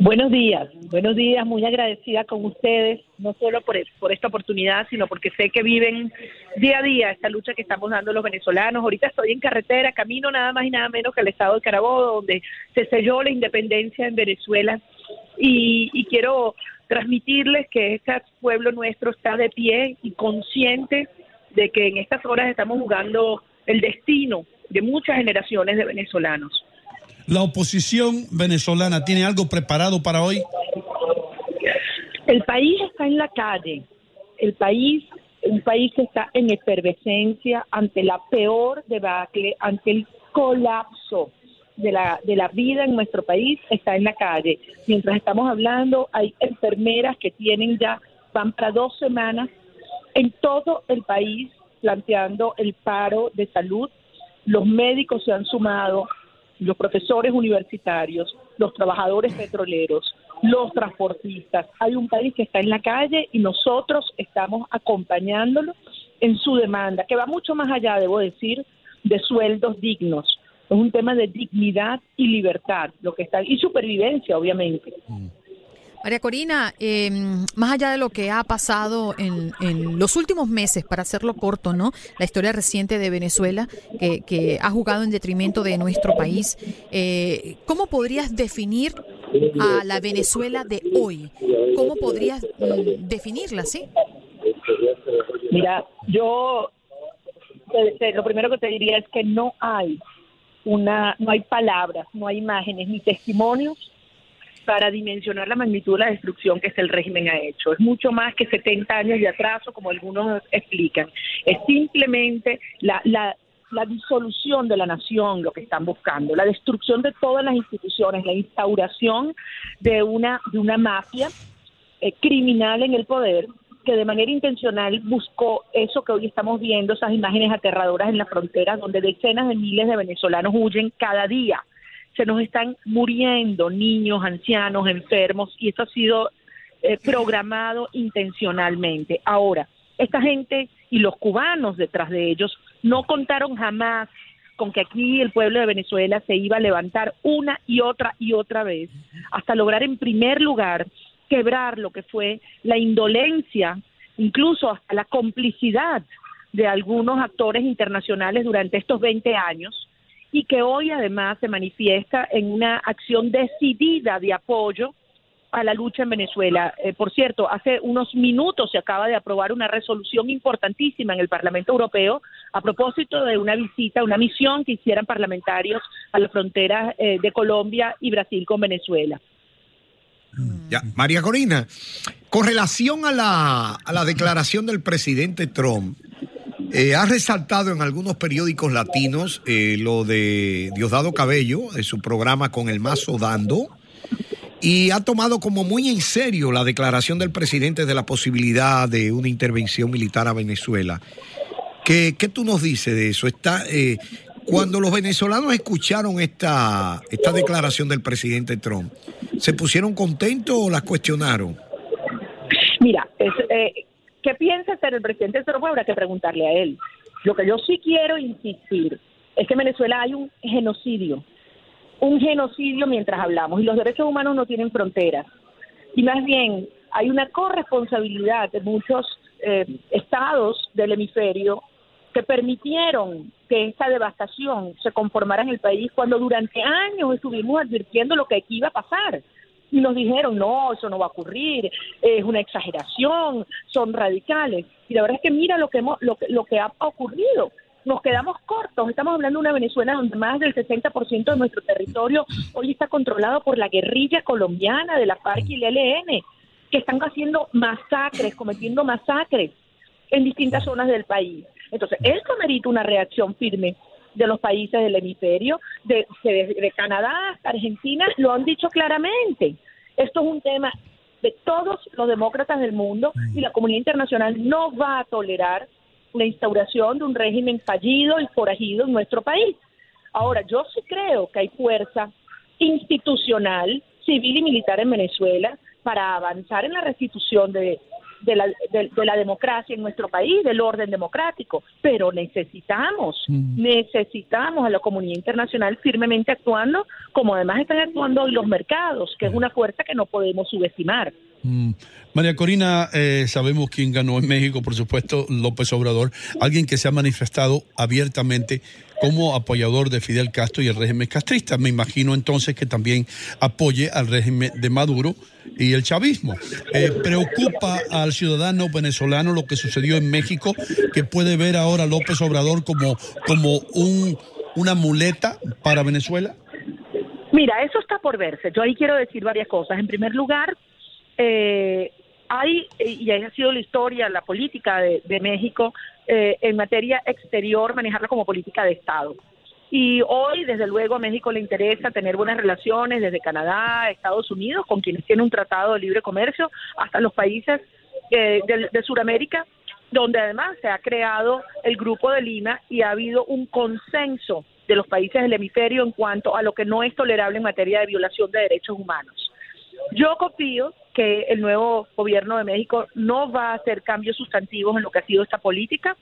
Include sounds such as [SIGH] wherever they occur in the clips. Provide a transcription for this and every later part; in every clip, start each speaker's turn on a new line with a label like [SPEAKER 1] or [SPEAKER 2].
[SPEAKER 1] Buenos días, buenos días, muy agradecida con ustedes, no solo por, esta oportunidad, sino porque sé que viven día a día esta lucha que estamos dando los venezolanos. Ahorita estoy en carretera, camino nada más y nada menos que al estado de Carabobo, donde se selló la independencia en Venezuela. Y, y quiero transmitirles que este pueblo nuestro está de pie y consciente de que en estas horas estamos jugando el destino de muchas generaciones de venezolanos.
[SPEAKER 2] ¿La oposición venezolana tiene algo preparado para hoy?
[SPEAKER 1] El país está en la calle. El país, un país que está en efervescencia ante la peor debacle, ante el colapso de la, de la vida en nuestro país, está en la calle. Mientras estamos hablando, hay enfermeras que tienen ya, van para dos semanas en todo el país planteando el paro de salud. Los médicos se han sumado, los profesores universitarios, los trabajadores petroleros, los transportistas. Hay un país que está en la calle y nosotros estamos acompañándolo en su demanda, que va mucho más allá, debo decir, de sueldos dignos. Es un tema de dignidad y libertad, lo que está y supervivencia, obviamente.
[SPEAKER 3] María Corina, eh, más allá de lo que ha pasado en, los últimos meses, para hacerlo corto, ¿no? La historia reciente de Venezuela, que, que ha jugado en detrimento de nuestro país, eh, ¿cómo podrías definir a la Venezuela de hoy? ¿Cómo podrías mm, definirla, sí?
[SPEAKER 1] Mira, yo lo primero que te diría es que no hay una, no hay palabras, no hay imágenes ni testimonios para dimensionar la magnitud de la destrucción que este régimen ha hecho. Es mucho más que 70 años de atraso, como algunos explican. Es simplemente la, la, la disolución de la nación lo que están buscando, la destrucción de todas las instituciones, la instauración de una, de una mafia eh, criminal en el poder que de manera intencional buscó eso que hoy estamos viendo, esas imágenes aterradoras en la frontera, donde decenas de miles de venezolanos huyen cada día se nos están muriendo niños, ancianos, enfermos, y eso ha sido eh, programado intencionalmente. Ahora, esta gente y los cubanos detrás de ellos no contaron jamás con que aquí el pueblo de Venezuela se iba a levantar una y otra y otra vez hasta lograr en primer lugar quebrar lo que fue la indolencia, incluso hasta la complicidad de algunos actores internacionales durante estos 20 años y que hoy además se manifiesta en una acción decidida de apoyo a la lucha en Venezuela. Eh, por cierto, hace unos minutos se acaba de aprobar una resolución importantísima en el Parlamento Europeo a propósito de una visita, una misión que hicieran parlamentarios a la frontera eh, de Colombia y Brasil con Venezuela.
[SPEAKER 4] Ya, María Corina, con relación a la, a la declaración del presidente Trump, Eh, ha resaltado en algunos periódicos latinos eh, lo de Diosdado Cabello, de su programa con el mazo dando, y ha tomado como muy en serio la declaración del presidente de la posibilidad de una intervención militar a Venezuela. ¿Qué, qué tú nos dices de eso? Está, eh, cuando los venezolanos escucharon esta, esta declaración del presidente Trump, ¿se pusieron contentos o las cuestionaron?
[SPEAKER 1] Mira, es, ¿qué piensa hacer el presidente Trump? Habrá que preguntarle a él. Lo que yo sí quiero insistir es que en Venezuela hay un genocidio, un genocidio mientras hablamos, y los derechos humanos no tienen fronteras. Y más bien, hay una corresponsabilidad de muchos eh, estados del hemisferio que permitieron que esta devastación se conformara en el país cuando durante años estuvimos advirtiendo lo que aquí iba a pasar. Y nos dijeron, no, eso no va a ocurrir, es una exageración, son radicales. Y la verdad es que mira lo que, hemos, lo, lo que ha ocurrido. Nos quedamos cortos. Estamos hablando de una Venezuela donde más del 60% de nuestro territorio hoy está controlado por la guerrilla colombiana de la FARC y el ELN, que están haciendo masacres, cometiendo masacres en distintas zonas del país. Entonces, esto merita una reacción firme de los países del hemisferio, de, de- de Canadá hasta Argentina, lo han dicho claramente. Esto es un tema de todos los demócratas del mundo y la comunidad internacional no va a tolerar la instauración de un régimen fallido y forajido en nuestro país. Ahora, yo sí creo que hay fuerza institucional, civil y militar en Venezuela para avanzar en la restitución de, de la, de- de la democracia en nuestro país, del orden democrático, pero necesitamos, necesitamos a la comunidad internacional firmemente actuando, como además están actuando hoy los mercados, que es una fuerza que no podemos subestimar.
[SPEAKER 2] Mm. María Corina, eh, sabemos quién ganó en México, por supuesto, López Obrador, alguien que se ha manifestado abiertamente como apoyador de Fidel Castro y el régimen castrista. Me imagino entonces que también apoye al régimen de Maduro y el chavismo. Eh, ¿Preocupa al ciudadano venezolano lo que sucedió en México, que puede ver ahora a López Obrador como, como un, una muleta para Venezuela?
[SPEAKER 1] Mira, eso está por verse. Yo ahí quiero decir varias cosas. En primer lugar, eh, hay, y ha sido la historia, la política de, de México eh, en materia exterior, manejarla como política de Estado. Y hoy, desde luego, a México le interesa tener buenas relaciones desde Canadá, Estados Unidos, con quienes tiene un tratado de libre comercio, hasta los países eh, de, de Sudamérica, donde además se ha creado el Grupo de Lima y ha habido un consenso de los países del hemisferio en cuanto a lo que no es tolerable en materia de violación de derechos humanos. Yo confío que el nuevo gobierno de México no va a hacer cambios sustantivos en lo que ha sido esta política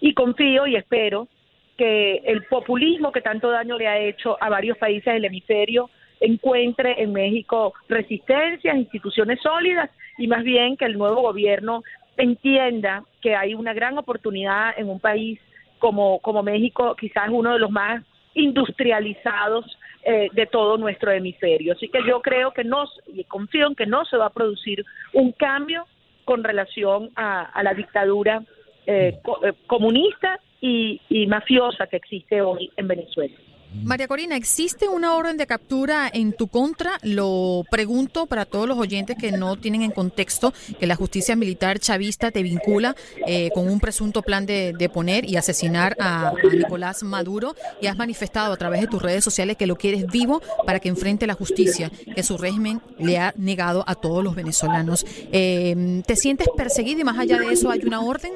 [SPEAKER 1] y confío y espero que el populismo que tanto daño le ha hecho a varios países del hemisferio encuentre en México resistencias, instituciones sólidas y más bien que el nuevo gobierno entienda que hay una gran oportunidad en un país como, como México, quizás uno de los más industrializados eh, de todo nuestro hemisferio. Así que yo creo que no, y confío en que no se va a producir un cambio con relación a, a la dictadura eh, eh, comunista y, y mafiosa que existe hoy en Venezuela.
[SPEAKER 3] María Corina, ¿existe una orden de captura en tu contra? Lo pregunto para todos los oyentes que no tienen en contexto que la justicia militar chavista te vincula eh, con un presunto plan de, de poner y asesinar a, Nicolás Maduro y has manifestado a través de tus redes sociales que lo quieres vivo para que enfrente la justicia que su régimen le ha negado a todos los venezolanos. Eh, ¿Te sientes perseguida y más allá de eso hay una orden?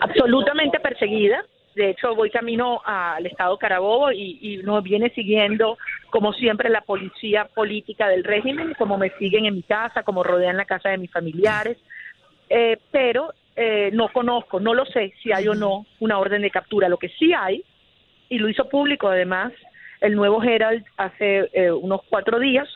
[SPEAKER 1] absolutamente perseguida. De hecho, voy camino al estado Carabobo y, y nos viene siguiendo, como siempre, la policía política del régimen, como me siguen en mi casa, como rodean la casa de mis familiares. Eh, pero eh, no conozco, no lo sé si hay o no una orden de captura. Lo que sí hay, y lo hizo público además, el nuevo Herald hace eh, unos cuatro días,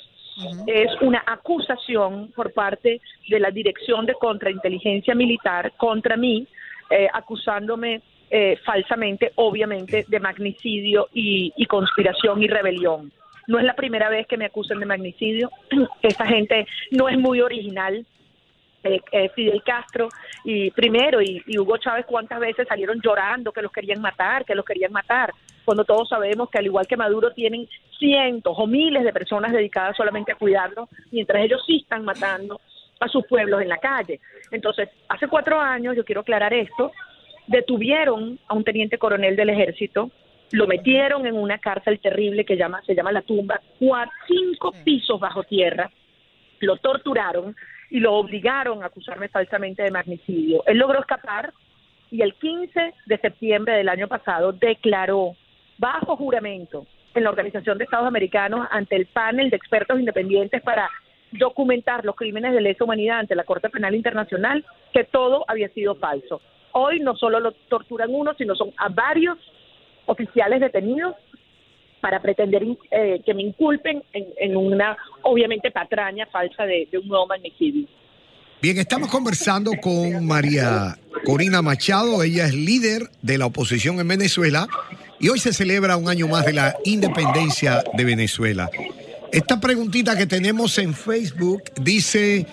[SPEAKER 1] es una acusación por parte de la Dirección de Contrainteligencia Militar contra mí, eh, acusándome eh, falsamente, obviamente, de magnicidio y, conspiración y rebelión. No es la primera vez que me acusan de magnicidio. [CLEARS THROAT] Esta gente no es muy original. Eh, eh, Fidel Castro y primero y, y Hugo Chávez cuántas veces salieron llorando que los querían matar, que los querían matar, cuando todos sabemos que al igual que Maduro tienen cientos o miles de personas dedicadas solamente a cuidarlo, mientras ellos sí están matando a sus pueblos en la calle. Entonces, hace cuatro años, yo quiero aclarar esto, Detuvieron a un teniente coronel del ejército, lo metieron en una cárcel terrible que llama, se llama La Tumba, cuatro, cinco pisos bajo tierra, lo torturaron y lo obligaron a acusarme falsamente de magnicidio. Él logró escapar y el 15 de septiembre del año pasado declaró bajo juramento en la Organización de Estados Americanos ante el panel de expertos independientes para documentar los crímenes de lesa humanidad ante la Corte Penal Internacional que todo había sido falso. Hoy no solo lo torturan uno, sino son a varios oficiales detenidos para pretender eh, que me inculpen en, una, obviamente, patraña falsa de, de un nuevo magnicidio.
[SPEAKER 4] Bien, estamos conversando con María Corina Machado, ella es líder de la oposición en Venezuela y hoy se celebra un año más de la independencia de Venezuela. Esta preguntita que tenemos en Facebook dice,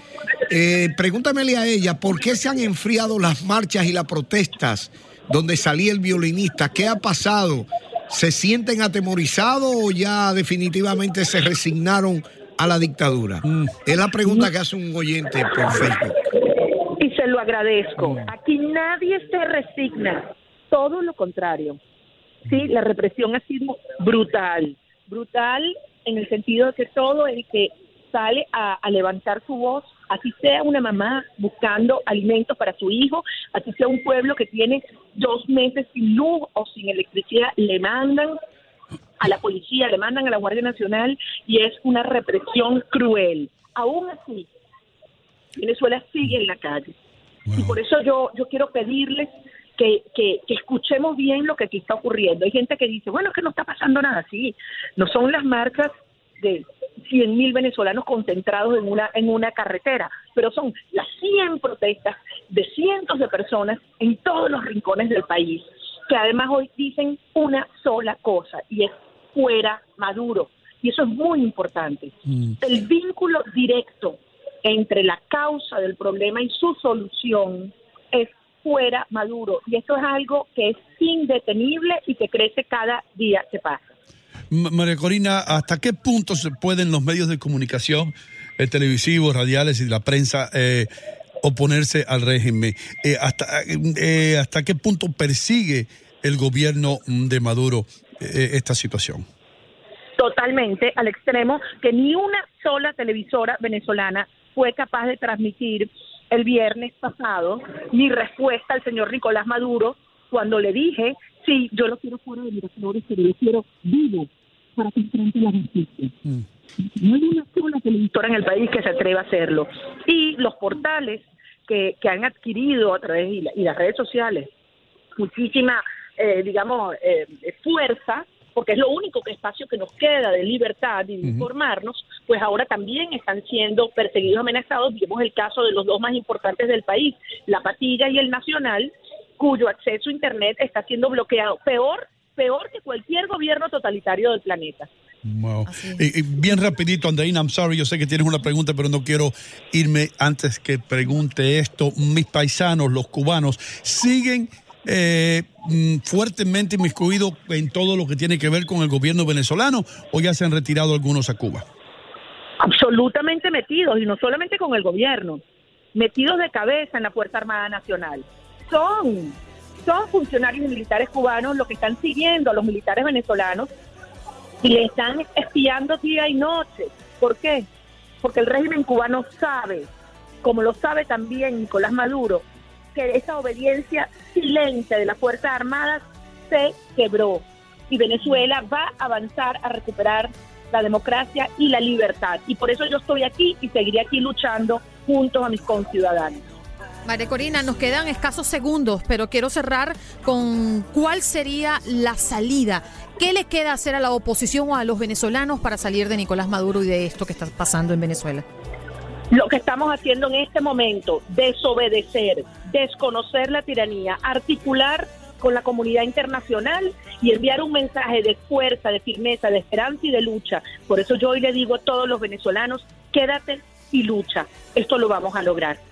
[SPEAKER 4] eh, pregúntamele a ella, ¿por qué se han enfriado las marchas y las protestas donde salía el violinista? ¿Qué ha pasado? ¿Se sienten atemorizados o ya definitivamente se resignaron a la dictadura? Mm. Es la pregunta que hace un oyente por Facebook.
[SPEAKER 1] Y se lo agradezco. Aquí nadie se resigna, todo lo contrario. Sí, la represión ha sido brutal, brutal en el sentido de que todo el que sale a, levantar su voz, así sea una mamá buscando alimentos para su hijo, así sea un pueblo que tiene dos meses sin luz o sin electricidad, le mandan a la policía, le mandan a la Guardia Nacional y es una represión cruel. Aún así, Venezuela sigue en la calle. Y por eso yo, yo quiero pedirles que, que, escuchemos bien lo que aquí está ocurriendo. Hay gente que dice, bueno, es que no está pasando nada así. No son las marcas de 100 mil venezolanos concentrados en una, en una carretera, pero son las 100 protestas de cientos de personas en todos los rincones del país, que además hoy dicen una sola cosa, y es fuera Maduro. Y eso es muy importante. Mm. El vínculo directo entre la causa del problema y su solución es fuera Maduro. Y esto es algo que es indetenible y que crece cada día que pasa.
[SPEAKER 2] María Corina, ¿hasta qué punto se pueden los medios de comunicación, el televisivos, radiales y la prensa eh, oponerse al régimen? Eh, hasta, eh, ¿Hasta qué punto persigue el gobierno de Maduro esta situación?
[SPEAKER 1] Totalmente, al extremo que ni una sola televisora venezolana fue capaz de transmitir el viernes pasado mi respuesta al señor Nicolás Maduro cuando le dije, sí, yo lo quiero fuera de Miraflores, pero lo quiero vivo para que enfrente la justicia. Mm. No hay una sola televisora en el país que se atreva a hacerlo. Y los portales que, que han adquirido a través y, y las redes sociales muchísima, eh, digamos, eh, fuerza, porque es lo único que espacio que nos queda de libertad y de informarnos, pues ahora también están siendo perseguidos, amenazados. Vimos el caso de los dos más importantes del país, la Patilla y el Nacional, cuyo acceso a Internet está siendo bloqueado. Peor, peor que cualquier gobierno totalitario del planeta.
[SPEAKER 2] Y, bien rapidito, Andreina, I'm sorry, yo sé que tienes una pregunta, pero no quiero irme antes que pregunte esto. Mis paisanos, los cubanos, siguen eh, mm, fuertemente inmiscuidos en todo lo que tiene que ver con el gobierno venezolano o ya se han retirado algunos a Cuba?
[SPEAKER 1] Absolutamente metidos y no solamente con el gobierno, metidos de cabeza en la Fuerza Armada Nacional. Son, son funcionarios militares cubanos los que están siguiendo a los militares venezolanos y le están espiando día y noche. ¿Por qué? Porque el régimen cubano sabe, como lo sabe también Nicolás Maduro, que esa obediencia silente de las Fuerzas Armadas se quebró y Venezuela va a avanzar a recuperar la democracia y la libertad. Y por eso yo estoy aquí y seguiré aquí luchando junto a mis conciudadanos.
[SPEAKER 3] María Corina, nos quedan escasos segundos, pero quiero cerrar con cuál sería la salida. ¿Qué le queda hacer a la oposición o a los venezolanos para salir de Nicolás Maduro y de esto que está pasando en Venezuela?
[SPEAKER 1] Lo que estamos haciendo en este momento, desobedecer, desconocer la tiranía, articular con la comunidad internacional y enviar un mensaje de fuerza, de firmeza, de esperanza y de lucha. Por eso yo hoy le digo a todos los venezolanos, quédate y lucha. Esto lo vamos a lograr.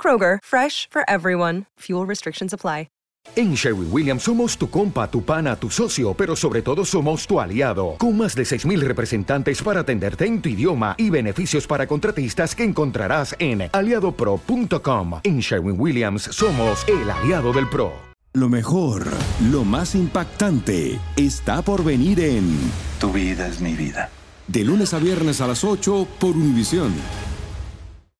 [SPEAKER 5] Kroger, fresh for everyone. Fuel restrictions apply.
[SPEAKER 6] En Sherwin Williams somos tu compa, tu pana, tu socio, pero sobre todo somos tu aliado, con más de 6.000 representantes para atenderte en tu idioma y beneficios para contratistas que encontrarás en aliadopro.com. En Sherwin Williams somos el aliado del PRO.
[SPEAKER 7] Lo mejor, lo más impactante, está por venir en
[SPEAKER 8] Tu vida es mi vida.
[SPEAKER 7] De lunes a viernes a las 8 por Univisión.